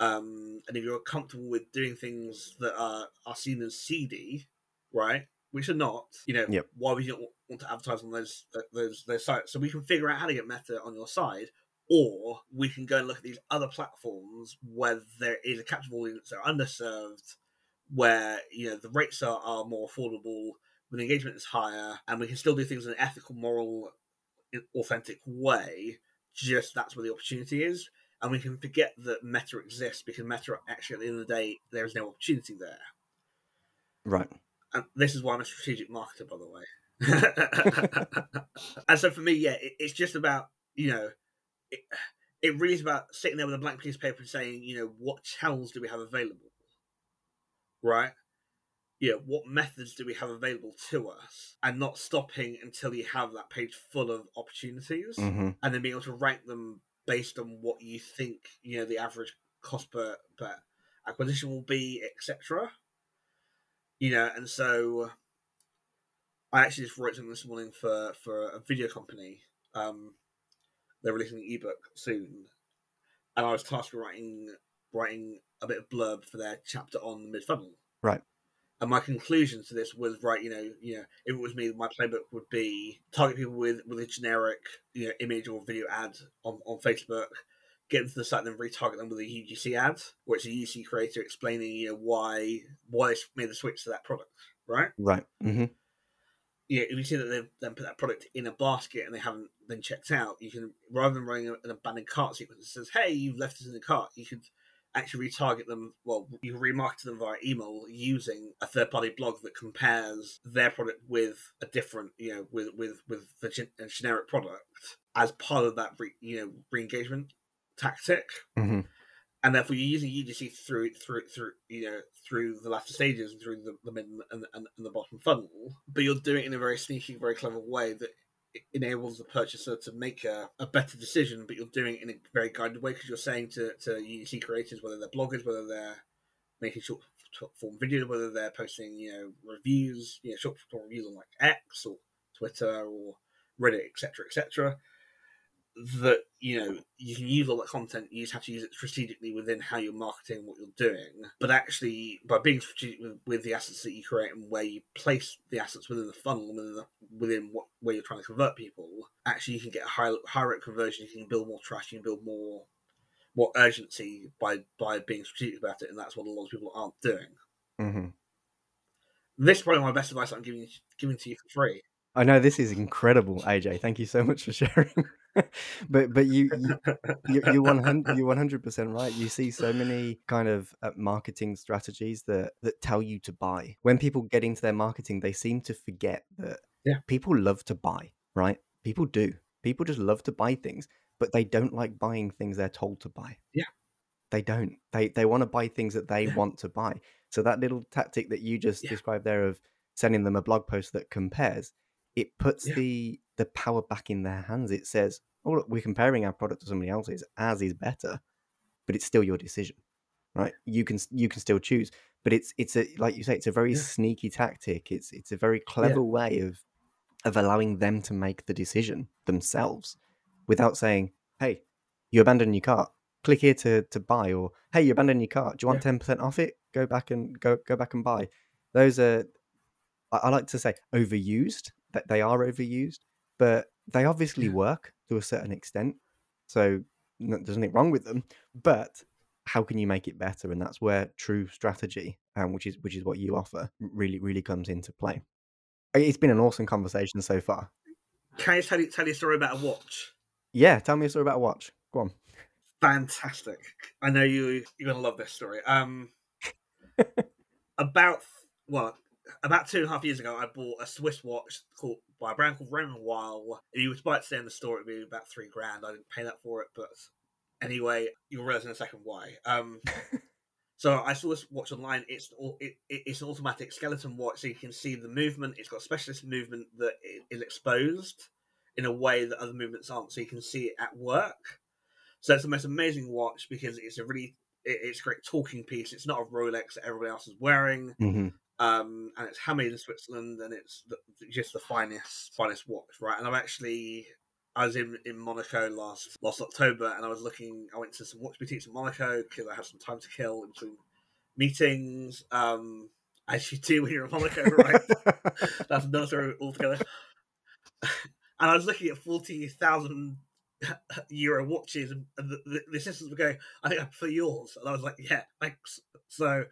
Speaker 2: Um, and if you're comfortable with doing things that are, are seen as seedy, right, which are not, you know,
Speaker 1: Yep.
Speaker 2: why would you not want to advertise on those those those sites? So we can figure out how to get Meta on your side, or we can go and look at these other platforms where there is a captive audience that are underserved, where you know the rates are, are more affordable, when the engagement is higher, and we can still do things in an ethical, moral, authentic way. Just that's where the opportunity is and we can forget that meta exists because meta actually at the end of the day there is no opportunity there.
Speaker 1: Right.
Speaker 2: and this is why i'm a strategic marketer by the way. And so for me yeah it, it's just about you know it, it really is about sitting there with a blank piece of paper and saying you know what channels do we have available? Right? Yeah what methods do we have available to us? And not stopping until you have that page full of opportunities
Speaker 1: hmm
Speaker 2: and then being able to rank them based on what you think you know the average cost per, per acquisition will be, etc. You know, and so I actually just wrote something this morning for for a video company. Um, they're releasing an ebook soon, and I was tasked with writing writing a bit of blurb for their chapter on mid funnel.
Speaker 1: Right.
Speaker 2: And my conclusion to this was right. You know, you know, if it was me, my playbook would be target people with with a generic you know image or video ad on on Facebook, get them to the site, and then retarget them with a UGC ad, where it's a UGC creator explaining you know why why they made the switch to that product. Right.
Speaker 1: Right. Mm-hmm.
Speaker 2: Yeah, if you see that they've then put that product in a basket and they haven't then checked out, you can rather than running an abandoned cart sequence that says, "Hey, you've left us in the cart," you could actually retarget them. Well, you remarket them via email using a third-party blog that compares their product with a different, you know, with with with the gen- a generic product as part of that, re- you know, re-engagement tactic
Speaker 1: hmm
Speaker 2: and therefore you're using UGC through through through you know through the latter stages and through the, the mid and, and, and the bottom funnel, but you're doing it in a very sneaky, very clever way that enables the purchaser to make a, a better decision. But you're doing it in a very guided way because you're saying to to UGC creators, whether they're bloggers, whether they're making short form videos, whether they're posting you know reviews, you know short form reviews on like X or Twitter or Reddit, etc., etc that you know you can use all that content you just have to use it strategically within how you're marketing what you're doing but actually by being strategic with, with the assets that you create and where you place the assets within the funnel within the, within what where you're trying to convert people actually you can get a high high rate conversion you can build more trust you can build more more urgency by by being strategic about it and that's what a lot of people aren't doing
Speaker 1: hmm
Speaker 2: this is probably my best advice i'm giving giving to you for free
Speaker 1: I know this is incredible, AJ. Thank you so much for sharing. but but you you you're one hundred you're one hundred percent right. You see so many kind of uh, marketing strategies that that tell you to buy. When people get into their marketing, they seem to forget that
Speaker 2: Yeah.
Speaker 1: people love to buy. Right? People do. People just love to buy things, but they don't like buying things they're told to buy.
Speaker 2: Yeah.
Speaker 1: They don't. They they want to buy things that they
Speaker 2: Yeah.
Speaker 1: want to buy. So that little tactic that you just
Speaker 2: Yeah.
Speaker 1: described there of sending them a blog post that compares, it puts
Speaker 2: Yeah.
Speaker 1: the the power back in their hands. It says, "Oh, look, we're comparing our product to somebody else's. Ours is better, but it's still your decision, right? You can you can still choose." But it's it's a like you say, it's a very
Speaker 2: Yeah.
Speaker 1: sneaky tactic. It's it's a very clever way of of allowing them to make the decision themselves without saying, "Hey, you abandoned your cart. Click here to to buy," or "Hey, you abandoned your cart. Do you want ten percent off it? Go back and go go back and buy." Those are, I, I like to say, overused. That they are overused, but they obviously
Speaker 2: Yeah.
Speaker 1: work to a certain extent. So there's nothing wrong with them. But how can you make it better? And that's where true strategy, um, which is which is what you offer, really really comes into play. It's been an awesome conversation so far.
Speaker 2: Can I tell you tell you a story about a watch?
Speaker 1: Yeah, tell me a story about a watch. Go on.
Speaker 2: Fantastic. I know you you're gonna love this story. Um about well, about two and a half years ago I bought a Swiss watch called by a brand called Renoir. If you were to buy it today in the store it'd be about three grand. I didn't pay that for it, but anyway, you'll realise in a second why. Um So I saw this watch online. It's it, it, it's an automatic skeleton watch, so you can see the movement. It's got specialist movement that i- exposed in a way that other movements aren't, so you can see it at work. So it's the most amazing watch because it's a really it, it's a great talking piece. It's not a Rolex that everybody else is wearing,
Speaker 1: hmm
Speaker 2: um, and it's handmade in Switzerland, and it's the, just the finest finest watch, right? And I'm actually I was in, in Monaco last last October, and I was looking. I went to some watch boutiques in Monaco because I had some time to kill in between meetings. Um, as you do when you're in Monaco, right? That's another story altogether. And I was looking at forty thousand euro watches, and the, the, the assistants were going, "I think I prefer yours," and I was like, "Yeah, thanks." So,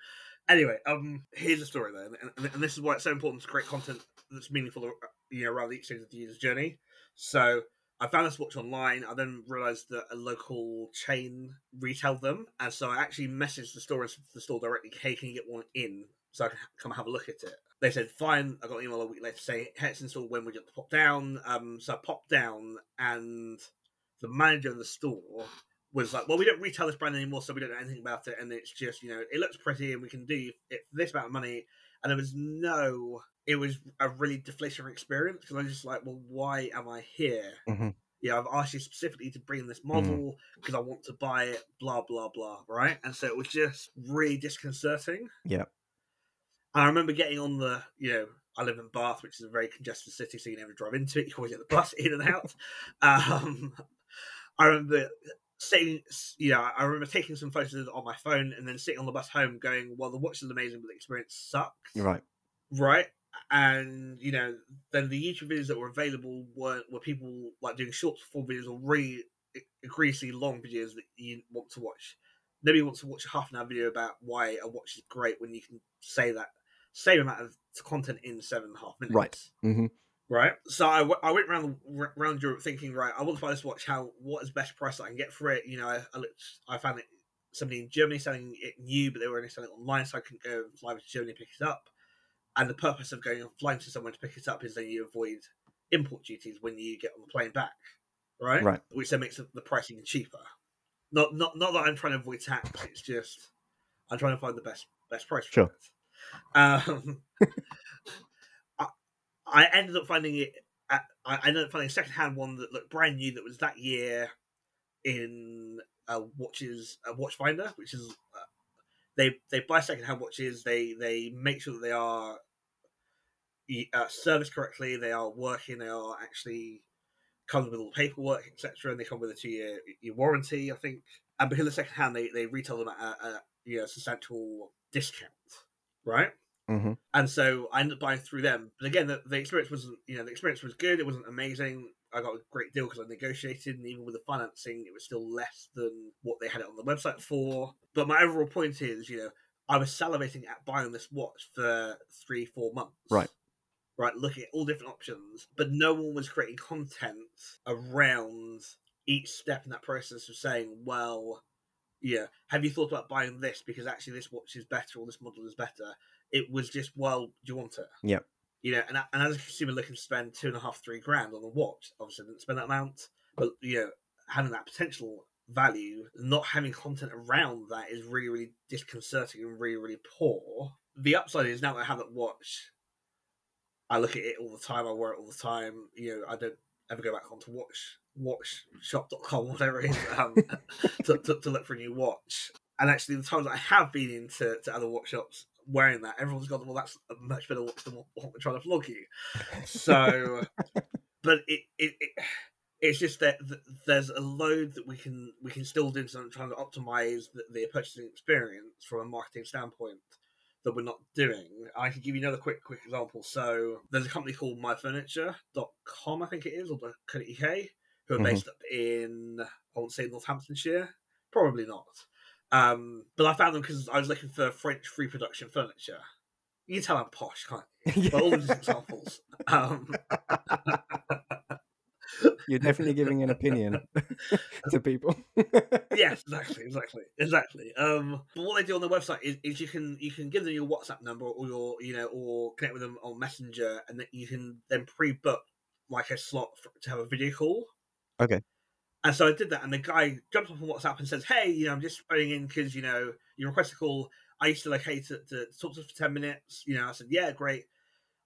Speaker 2: anyway, um, here's the story then, and, and this is why it's so important to create content that's meaningful, uh, you know, around each stage of the user's journey. So, I found this watch online. I then realised that a local chain retailed them, and so I actually messaged the store the store directly, "Hey, can you get one in so I can come have a look at it?" They said, "Fine." I got an email a week later saying, "Hey, it's installed. When would you pop down?" Um, so I popped down, and the manager of the store was like, "Well, we don't retail this brand anymore, so we don't know anything about it, and it's just you know, it looks pretty, and we can do it for this amount of money." And there was no, it was a really deflationary experience because I was just like, "Well, why am I here?"
Speaker 1: Mhm.
Speaker 2: Yeah, I've asked you specifically to bring this model because I want to buy it, blah blah blah, right? And so it was just really disconcerting.
Speaker 1: Yeah.
Speaker 2: And I remember getting on the, you know, I live in Bath, which is a very congested city, so you never drive into it. You always get the bus in and out. Um, I remember sitting, you know, I remember taking some photos on my phone and then sitting on the bus home going, well, the watch is amazing, but the experience sucks.
Speaker 1: Right.
Speaker 2: Right. And, you know, then the YouTube videos that were available were, were people like doing short form videos or really egregiously long videos that you want to watch. Nobody wants to watch a half an hour video about why a watch is great when you can say that same amount of content in seven and a half minutes.
Speaker 1: Right. Mm hmm
Speaker 2: Right. So I, w- I went around the- around Europe thinking, right, I want to buy this watch. How what is best price I can get for it? You know, I, I looked, I found it somebody in Germany selling it new, but they were only selling it online, so I couldn't go and fly to Germany to pick it up. And the purpose of going and flying to someone to pick it up is that you avoid import duties when you get on the plane back, right?
Speaker 1: Right.
Speaker 2: Which then makes the the pricing cheaper. Not not not that I'm trying to avoid tax. It's just I'm trying to find the best best price for
Speaker 1: Sure.
Speaker 2: it. Um, I ended up finding it. At, I I ended up finding a secondhand one that looked brand new that was that year in a watches a Watchfinder, which is uh, they they buy secondhand watches. They they make sure that they are uh, serviced correctly. They are working. They are actually comes with all the paperwork, etc. And they come with a two year year warranty, I think. And because of secondhand, they they retail them at a, a you know substantial discount, right?
Speaker 1: Hmm
Speaker 2: And so I ended up buying through them. But again, the, the experience wasn't, you know, the experience was good. It wasn't amazing. I got a great deal because I negotiated, and even with the financing, it was still less than what they had it on the website for. But my overall point is, you know, I was salivating at buying this watch for three, four months.
Speaker 1: Right.
Speaker 2: Right, looking at all different options, but no one was creating content around each step in that process of saying, well, yeah, have you thought about buying this because actually this watch is better or this model is better? It was just, well, do you want it?
Speaker 1: Yep.
Speaker 2: You know, and, and as a consumer looking to spend two and a half, three grand on a watch, obviously I didn't spend that amount, but you know, having that potential value, not having content around that is really, really disconcerting and really, really poor. The upside is now that I have that watch, I look at it all the time. I wear it all the time. You know, I don't ever go back onto watch watchshop.com, whatever it is, um, to, to, to, look for a new watch. And actually, the times I have been into to other watch shops wearing that, everyone's gone, well, that's a much better watch than what, what we're trying to vlog you. So, but it, it, it it's just that there's a load that we can we can still do something trying to optimize the, the purchasing experience from a marketing standpoint that we're not doing. I can give you another quick quick example. So there's a company called myfurniture.com, I think it is, or the .co.uk, who are mm-hmm. based up in I won't say Northamptonshire, probably not. Um, but I found them because I was looking for French free production furniture. You can tell I'm posh, can't you? yeah. But all these examples. Um,
Speaker 1: You're definitely giving an opinion to people.
Speaker 2: yes, exactly, exactly, exactly. Um, but what they do on their website is, is, you can you can give them your WhatsApp number or your you know or connect with them on Messenger, and then you can then pre-book like a slot for, to have a video call.
Speaker 1: Okay.
Speaker 2: And so I did that, and the guy jumps off on WhatsApp and says, "Hey, you know, I'm just phoning in because you know you request a call. I used to like hey to, to talk to us for ten minutes. You know, I said, yeah, great.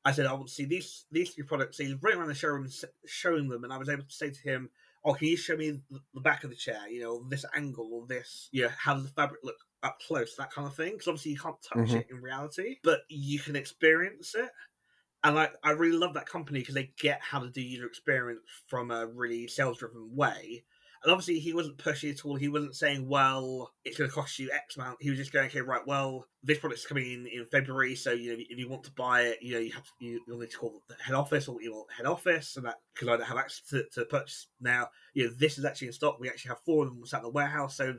Speaker 2: I said, I want to see these these three products. So he's running around the showroom showing them, and I was able to say to him, "Oh, can you show me the back of the chair? You know, this angle or this, you know, how does the fabric look up close? That kind of thing. Because obviously you can't touch mm-hmm. it in reality, but you can experience it. And like, I really love that company because they get how to do user experience from a really sales driven way. And obviously, he wasn't pushy at all. He wasn't saying, well, it's going to cost you X amount. He was just going, okay, right, well, this product's coming in in February. So, you know, if you want to buy it, you know, you have to, you, will need to call the head office or email head office. And that, because I don't have access to, to purchase now, you know, this is actually in stock. We actually have four of them sat in the warehouse. So,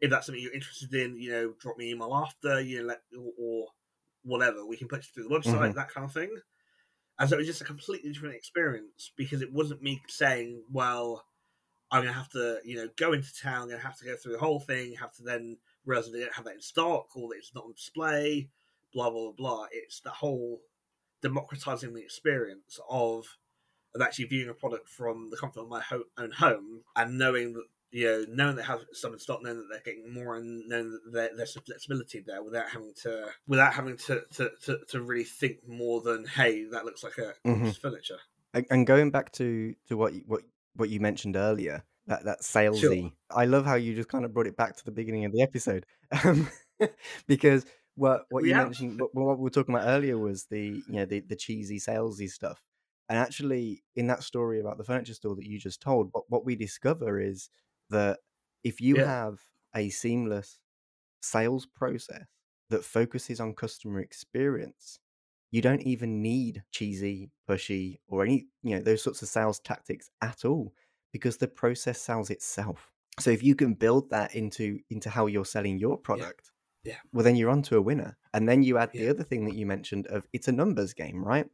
Speaker 2: if that's something you're interested in, you know, drop me an email after, you know, let, or, or whatever. We can purchase through the website, mm-hmm. that kind of thing. And so it was just a completely different experience because it wasn't me saying, well, I'm gonna have to, you know, go into town. I'm gonna have to go through the whole thing. Have to then realize they don't have that in stock or that it's not on display. Blah blah blah. It's the whole democratizing the experience of of actually viewing a product from the comfort of my ho- own home and knowing that you know knowing they have some in stock, knowing that they're getting more, and knowing that there's some flexibility there without having to without having to to, to, to really think more than hey that looks like a mm-hmm. furniture.
Speaker 1: And going back to to what you, what what you mentioned earlier, that that salesy. Sure. I love how you just kind of brought it back to the beginning of the episode, um, because what what you mentioned, what, what, we were talking about earlier was the you know the the cheesy salesy stuff, and actually in that story about the furniture store that you just told, what what we discover is that if you yeah. have a seamless sales process that focuses on customer experience you don't even need cheesy, pushy, or any, you know, those sorts of sales tactics at all because the process sells itself. So if you can build that into into how you're selling your product,
Speaker 2: yeah, yeah.
Speaker 1: well then you're onto a winner. And then you add yeah. the other thing that you mentioned of it's a numbers game, right?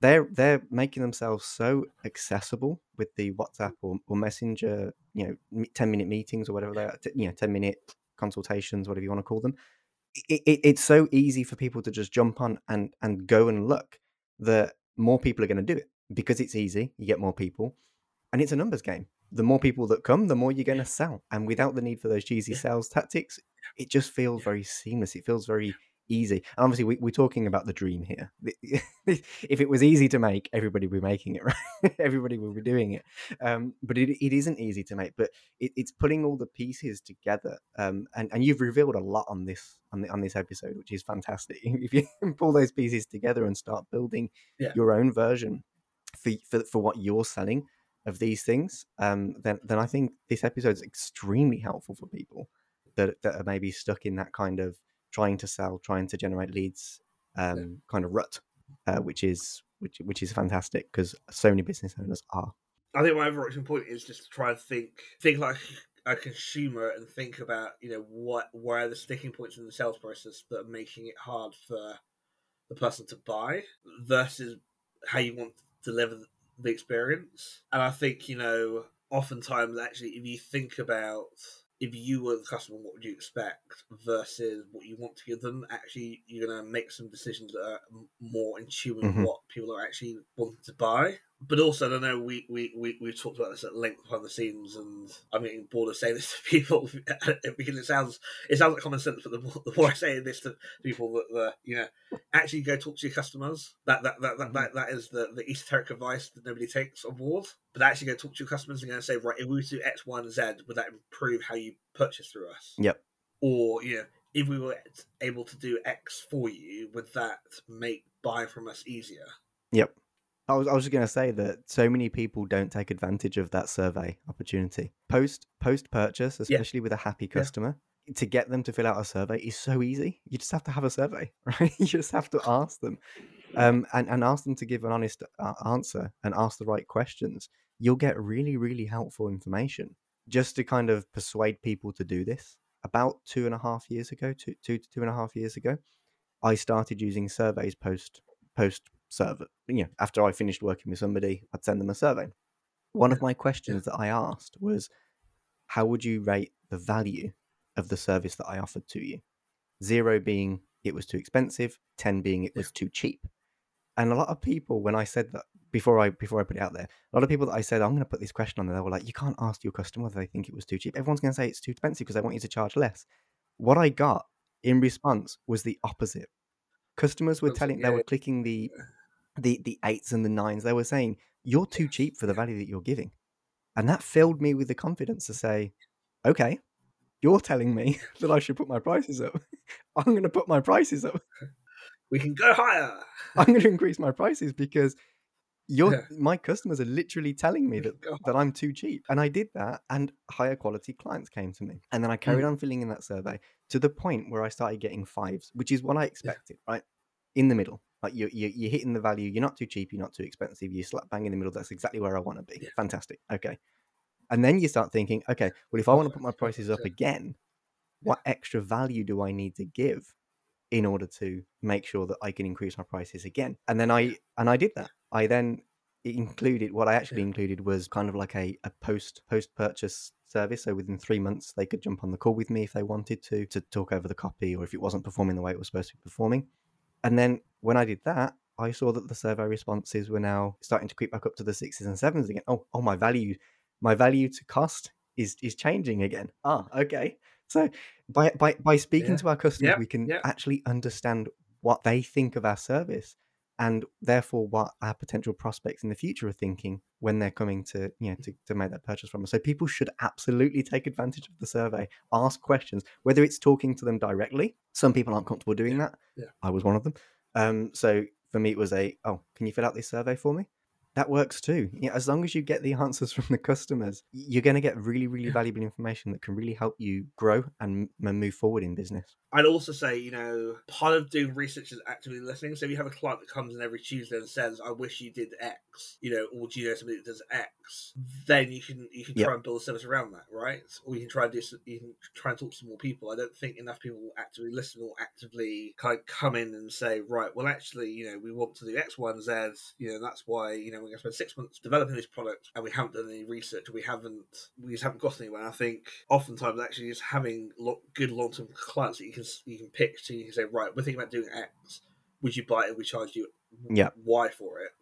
Speaker 1: They're they're making themselves so accessible with the WhatsApp or, or Messenger, you know, ten minute meetings or whatever they are, you know, ten minute consultations, whatever you want to call them it, it, it's so easy for people to just jump on and and go and look that more people are going to do it because it's easy. You get more people, and it's a numbers game. The more people that come, the more you're going to sell. And without the need for those cheesy yeah. sales tactics, it just feels very seamless. It feels very easy. And obviously, we, are talking about the dream here. if it was easy to make, everybody would be making it, right? everybody would be doing it. Um, but it, it isn't easy to make. But it, it's putting all the pieces together. Um, and, and you've revealed a lot on this on, the, on this episode, which is fantastic. If you pull those pieces together and start building yeah. your own version for, for for what you're selling of these things, um, then then I think this episode is extremely helpful for people that that are maybe stuck in that kind of trying to sell, trying to generate leads, um, yeah. kind of rut, uh, which is which which is fantastic because so many business owners are.
Speaker 2: I think my overarching point is just to try and think think like a consumer and think about you know what where are the sticking points in the sales process that are making it hard for the person to buy versus how you want to deliver the experience. And I think you know oftentimes actually if you think about if you were the customer, what would you expect versus what you want to give them? Actually, you're going to make some decisions that are more in tune with mm-hmm. what people are actually wanting to buy. But also, I don't know we we we we've talked about this at length behind the scenes, and I'm getting bored of saying this to people because it sounds it sounds like common sense. But the more, the more I say this to people, that the you know actually go talk to your customers. That that that that, that, mm-hmm. that is the the esoteric advice that nobody takes on board. But actually go talk to your customers and go say, right, if we do X, Y, and Z, would that improve how you purchase through us?
Speaker 1: Yep.
Speaker 2: Or you know, if we were able to do X for you, would that make buying from us easier?
Speaker 1: Yep. I was, I was just going to say that so many people don't take advantage of that survey opportunity. Post post purchase, especially yeah. with a happy customer, yeah. to get them to fill out a survey is so easy. You just have to have a survey, right? you just have to ask them, um, and and ask them to give an honest uh, answer and ask the right questions. You'll get really really helpful information just to kind of persuade people to do this. About two and a half years ago, two two to two and a half years ago, I started using surveys post post survey. You know, after I finished working with somebody, I'd send them a survey. One of my questions that I asked was, "How would you rate the value of the service that I offered to you?" Zero being it was too expensive, ten being it was too cheap. And a lot of people, when I said that before I before I put it out there, a lot of people that I said I'm going to put this question on there, they were like, "You can't ask your customer whether they think it was too cheap. Everyone's going to say it's too expensive because they want you to charge less." What I got in response was the opposite. Customers were telling, they were clicking the the the eights and the nines. They were saying you're too cheap for the value that you're giving, and that filled me with the confidence to say, okay, you're telling me that I should put my prices up. I'm going to put my prices up.
Speaker 2: We can go higher.
Speaker 1: I'm going to increase my prices because your yeah. my customers are literally telling me that that I'm too cheap, and I did that, and higher quality clients came to me, and then I carried mm. on filling in that survey to the point where I started getting fives, which is what I expected, yeah. right in the middle. Like you, you, you're hitting the value. You're not too cheap. You're not too expensive. You slap bang in the middle. That's exactly where I want to be. Yeah. Fantastic. Okay. And then you start thinking, okay, well, if I want to put my prices up again, what extra value do I need to give in order to make sure that I can increase my prices again? And then I and I did that. I then included what I actually included was kind of like a, a post post purchase service. So within three months, they could jump on the call with me if they wanted to to talk over the copy, or if it wasn't performing the way it was supposed to be performing. And then when I did that, I saw that the survey responses were now starting to creep back up to the sixes and sevens again. Oh, oh, my value, my value to cost is is changing again. Ah, okay. So by by by speaking yeah. to our customers, yeah. we can yeah. actually understand what they think of our service and therefore what our potential prospects in the future are thinking when they're coming to you know to, to make that purchase from us. So people should absolutely take advantage of the survey ask questions whether it's talking to them directly. Some people aren't comfortable doing that.
Speaker 2: Yeah.
Speaker 1: i was one of them. Um, so for me it was a oh can you fill out this survey for me that works too. Yeah, as long as you get the answers from the customers, you're going to get really, really valuable information that can really help you grow and, move forward in business.
Speaker 2: I'd also say, you know, part of doing research is actively listening. So if you have a client that comes in every Tuesday and says, "I wish you did X," you know, or do you know somebody that does X, then you can you can try yep. and build a service around that, right? Or you can try and do you can try and talk to some more people. I don't think enough people will actively listen or actively kind of come in and say, right, well, actually, you know, we want to do X, Y, and Z. You know, that's why you know we're going to spend six months developing this product and we haven't done any research. We haven't we just haven't got anywhere. I think oftentimes actually just having lo- good long term clients that you can you can pick to you can say, right, we're thinking about doing X. Would you buy it? We charge you
Speaker 1: yeah.
Speaker 2: Y for it.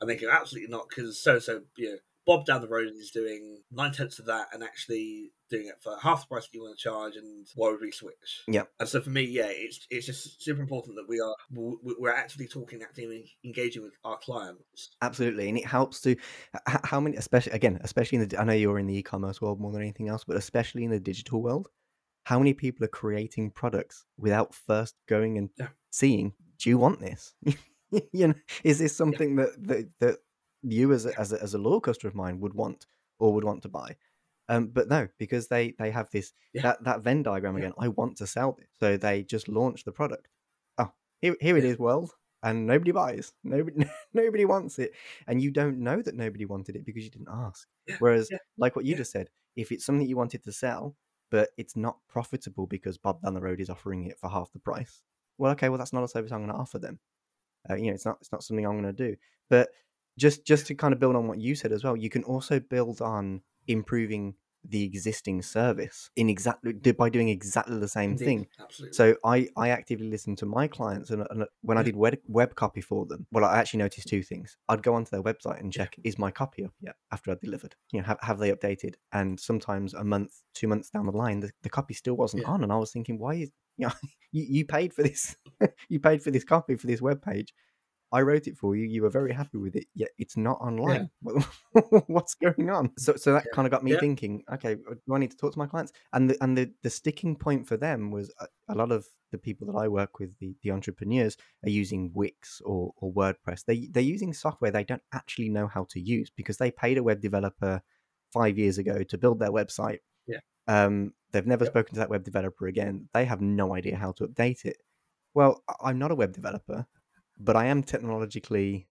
Speaker 2: And they go, absolutely not, because so so you know Bob down the road is doing nine tenths of that and actually doing it for half the price that you want to charge. And why would we switch?
Speaker 1: Yeah.
Speaker 2: And so for me, yeah, it's it's just super important that we are we're actively talking, actively engaging with our clients.
Speaker 1: Absolutely, and it helps to how many, especially again, especially in the I know you're in the e-commerce world more than anything else, but especially in the digital world, how many people are creating products without first going and
Speaker 2: yeah.
Speaker 1: seeing, do you want this? you know, is this something yeah. that, that that you as a, as a, as a loyal customer of mine would want or would want to buy. Um, but no, because they they have this yeah. that that Venn diagram again. Yeah. I want to sell this, so they just launch the product. Oh, here here it is, world, and nobody buys. Nobody nobody wants it, and you don't know that nobody wanted it because you didn't ask.
Speaker 2: Yeah.
Speaker 1: Whereas, like what you just said, if it's something you wanted to sell, but it's not profitable because Bob down the road is offering it for half the price. Well, okay, well that's not a service I'm going to offer them. Uh, you know, it's not it's not something I'm going to do. But just just to kind of build on what you said as well, you can also build on improving the existing service in exactly by doing exactly the same
Speaker 2: Indeed,
Speaker 1: thing.
Speaker 2: absolutely.
Speaker 1: So I, I actively listen to my clients, and, and when I
Speaker 2: mm.
Speaker 1: did web, web copy for them, well, I actually noticed two things. I'd go onto their website and
Speaker 2: Yeah.
Speaker 1: check is my copy up yet after I delivered. You know, have, have they updated? And sometimes a month, two months down the line, the, the copy still wasn't
Speaker 2: Yeah.
Speaker 1: on, and I was thinking, why is you know you, you paid for this, you paid for this copy for this web page. I wrote it for you. You were very happy with it, yet it's not online. What's going on? So, so that
Speaker 2: Yeah.
Speaker 1: kind of got me
Speaker 2: Yeah.
Speaker 1: thinking. Okay, uh, do I need to talk to my clients? And the and the, the sticking point for them was a, a lot of the people that I work with, the, the entrepreneurs, are using Wix or, or WordPress. They they're using software they don't actually know how to use because they paid a web developer five years ago to build their website.
Speaker 2: Yeah.
Speaker 1: Um, they've never
Speaker 2: Yep.
Speaker 1: spoken to that web developer again. They have no idea how to update it. Well, I'm not a web developer, but I am technologically,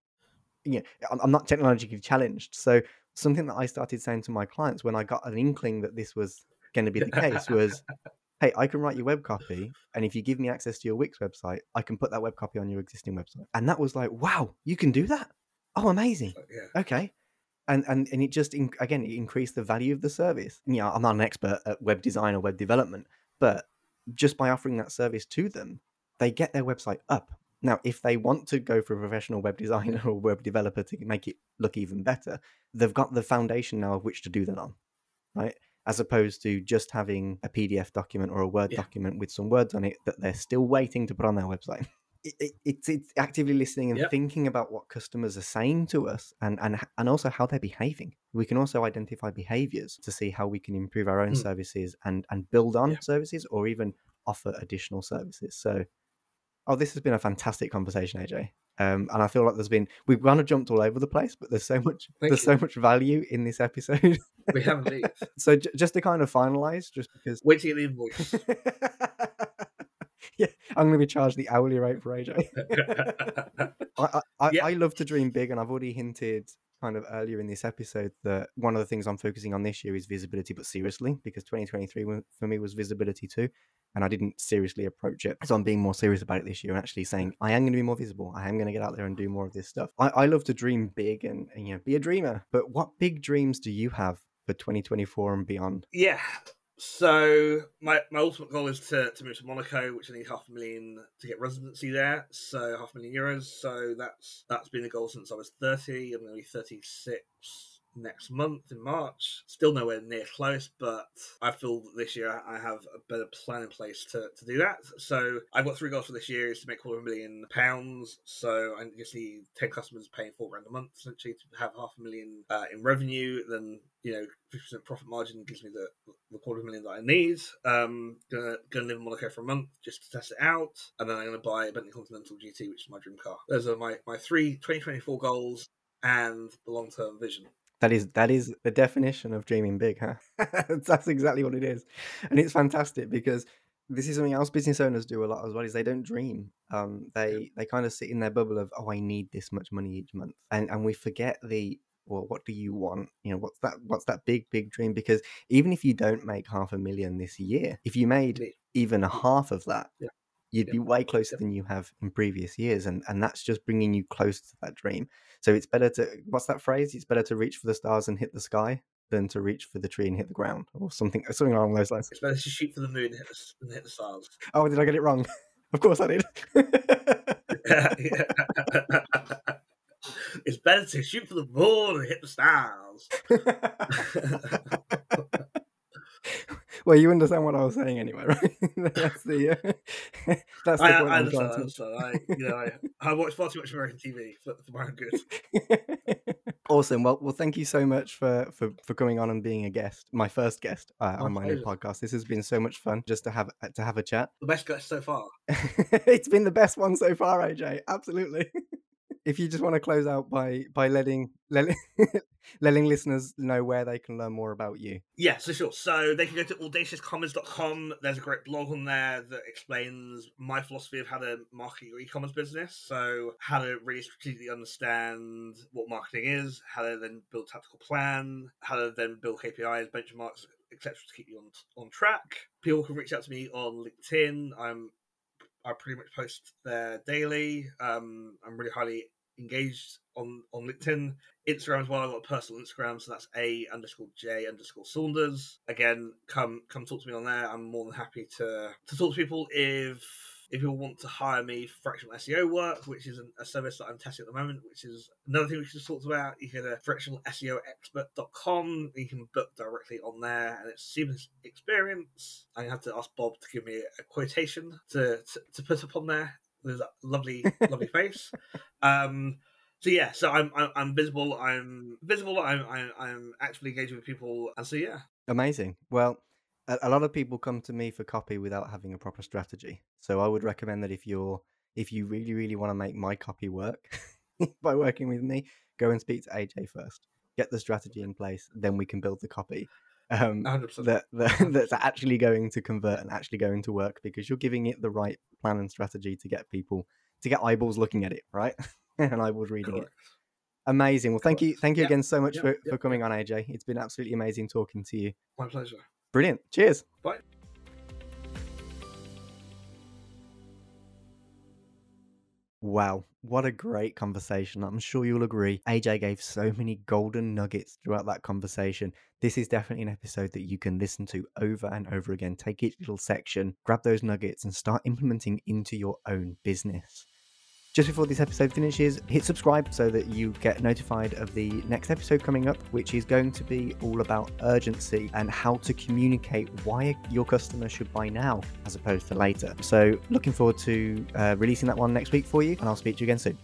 Speaker 1: you know, I'm- not technologically challenged. So something that I started saying to my clients when I got an inkling that this was going to be the case was, hey, I can write your web copy, and if you give me access to your Wix website, I can put that web copy on your existing website. And that was like, wow, you can do that. Oh, amazing.
Speaker 2: Yeah.
Speaker 1: Okay. And and and it just in, again it increased the value of the service. You know, I'm not an expert at web design or web development, but just by offering that service to them, they get their website up. Now, if they want to go for a professional web designer or web developer to make it look even better, they've got the foundation now of which to do that on, right? As opposed to just having a PDF document or a Word
Speaker 2: Yeah.
Speaker 1: document with some words on it that they're still waiting to put on their website. It, it, it's it's actively listening and
Speaker 2: Yep.
Speaker 1: thinking about what customers are saying to us and, and and also how they're behaving. We can also identify behaviors to see how we can improve our own
Speaker 2: Mm.
Speaker 1: services and and build on
Speaker 2: Yeah.
Speaker 1: services or even offer additional services. So Oh, this has been a fantastic conversation, AJ. Um, and I feel like there's been we've kind of jumped all over the place, but there's so much
Speaker 2: Thank
Speaker 1: there's
Speaker 2: you.
Speaker 1: so much value in this episode.
Speaker 2: We have indeed.
Speaker 1: so j- just to kind of finalize, just because
Speaker 2: Wait till you get the invoice.
Speaker 1: yeah, I'm going to be charged the hourly rate for AJ. I, I,
Speaker 2: Yeah.
Speaker 1: I love to dream big, and I've already hinted kind of earlier in this episode that one of the things I'm focusing on this year is visibility, but seriously, because 2023 for me was visibility too, and I didn't seriously approach it. So I'm being more serious about it this year and actually saying I am going to be more visible. I am going to get out there and do more of this stuff. I, I love to dream big and, and you know be a dreamer. But what big dreams do you have for 2024 and beyond?
Speaker 2: yeah. So my, my ultimate goal is to, to move to Monaco, which I need half a million to get residency there. So half a million euros. So that's that's been the goal since I was thirty. I'm going to be thirty six next month in March. Still nowhere near close, but I feel that this year I have a better plan in place to, to do that. So I've got three goals for this year: is to make quarter of a million pounds. So I just need ten customers paying four grand a month essentially to have half a million uh, in revenue. Then you know, fifty percent profit margin gives me the the quarter of a million that I need. Um, gonna gonna live in Monaco for a month just to test it out, and then I'm gonna buy a Bentley Continental GT, which is my dream car. Those are my my three 2024 goals and the long term vision.
Speaker 1: That is that is the definition of dreaming big, huh? That's exactly what it is, and it's fantastic because this is something else business owners do a lot as well. Is they don't dream. Um, they they kind of sit in their bubble of oh, I need this much money each month, and and we forget the well, what do you want? You know, what's that? What's that big big dream? Because even if you don't make half a million this year, if you made even a half of that,
Speaker 2: Yeah.
Speaker 1: You'd be way closer than you have in previous years, and and that's just bringing you close to that dream. So it's better to what's that phrase? It's better to reach for the stars and hit the sky than to reach for the tree and hit the ground, or something something along those lines.
Speaker 2: It's better to shoot for the moon and hit the, and hit the stars.
Speaker 1: Oh, did I get it wrong? of course I did.
Speaker 2: it's better to shoot for the moon and hit the stars.
Speaker 1: well, you understand what I was saying anyway, right? that's the uh, that's the
Speaker 2: I,
Speaker 1: point
Speaker 2: I. I
Speaker 1: trying
Speaker 2: understand. I, you know, I, I watch far too much American TV for, for my own good.
Speaker 1: awesome. Well, well, thank you so much for for for coming on and being a guest, my first guest uh, on my new podcast. This has been so much fun just to have to have a chat.
Speaker 2: The best guest so far.
Speaker 1: it's been the best one so far, AJ. Absolutely. If you just want to close out by by letting letting, letting listeners know where they can learn more about you.
Speaker 2: Yeah, so sure. So they can go to audaciouscommons.com. There's a great blog on there that explains my philosophy of how to market your e-commerce business. So how to really strategically understand what marketing is, how to then build tactical plan, how to then build KPIs, benchmarks, etc. to keep you on on track. People can reach out to me on LinkedIn. I'm I pretty much post there daily. Um, I'm really highly engaged on on LinkedIn. Instagram as well. I've got a personal Instagram, so that's a underscore j underscore Saunders. Again, come come talk to me on there. I'm more than happy to to talk to people if if you want to hire me for fractional SEO work, which is a service that I'm testing at the moment, which is another thing we just talked about, you can go to fractionalseoexpert.com. You can book directly on there, and it's seamless experience. I have to ask Bob to give me a quotation to, to, to put up on there. There's a lovely, lovely face. Um, so yeah, so I'm, I'm, I'm visible. I'm visible. I'm I'm, I'm actively engaging with people, and so yeah.
Speaker 1: Amazing. Well, a, a lot of people come to me for copy without having a proper strategy. So I would recommend that if you're if you really really want to make my copy work by working with me, go and speak to AJ first. Get the strategy in place, then we can build the copy um, that, that that's actually going to convert and actually going to work because you're giving it the right plan and strategy to get people to get eyeballs looking at it, right? and eyeballs reading Correct. it. Amazing. Well, thank you, thank you again so much for, for coming on, AJ. It's been absolutely amazing talking to you.
Speaker 2: My pleasure.
Speaker 1: Brilliant. Cheers.
Speaker 2: Bye.
Speaker 1: Wow, what a great conversation. I'm sure you'll agree. AJ gave so many golden nuggets throughout that conversation. This is definitely an episode that you can listen to over and over again. Take each little section, grab those nuggets, and start implementing into your own business. Just before this episode finishes, hit subscribe so that you get notified of the next episode coming up, which is going to be all about urgency and how to communicate why your customer should buy now as opposed to later. So, looking forward to uh, releasing that one next week for you, and I'll speak to you again soon.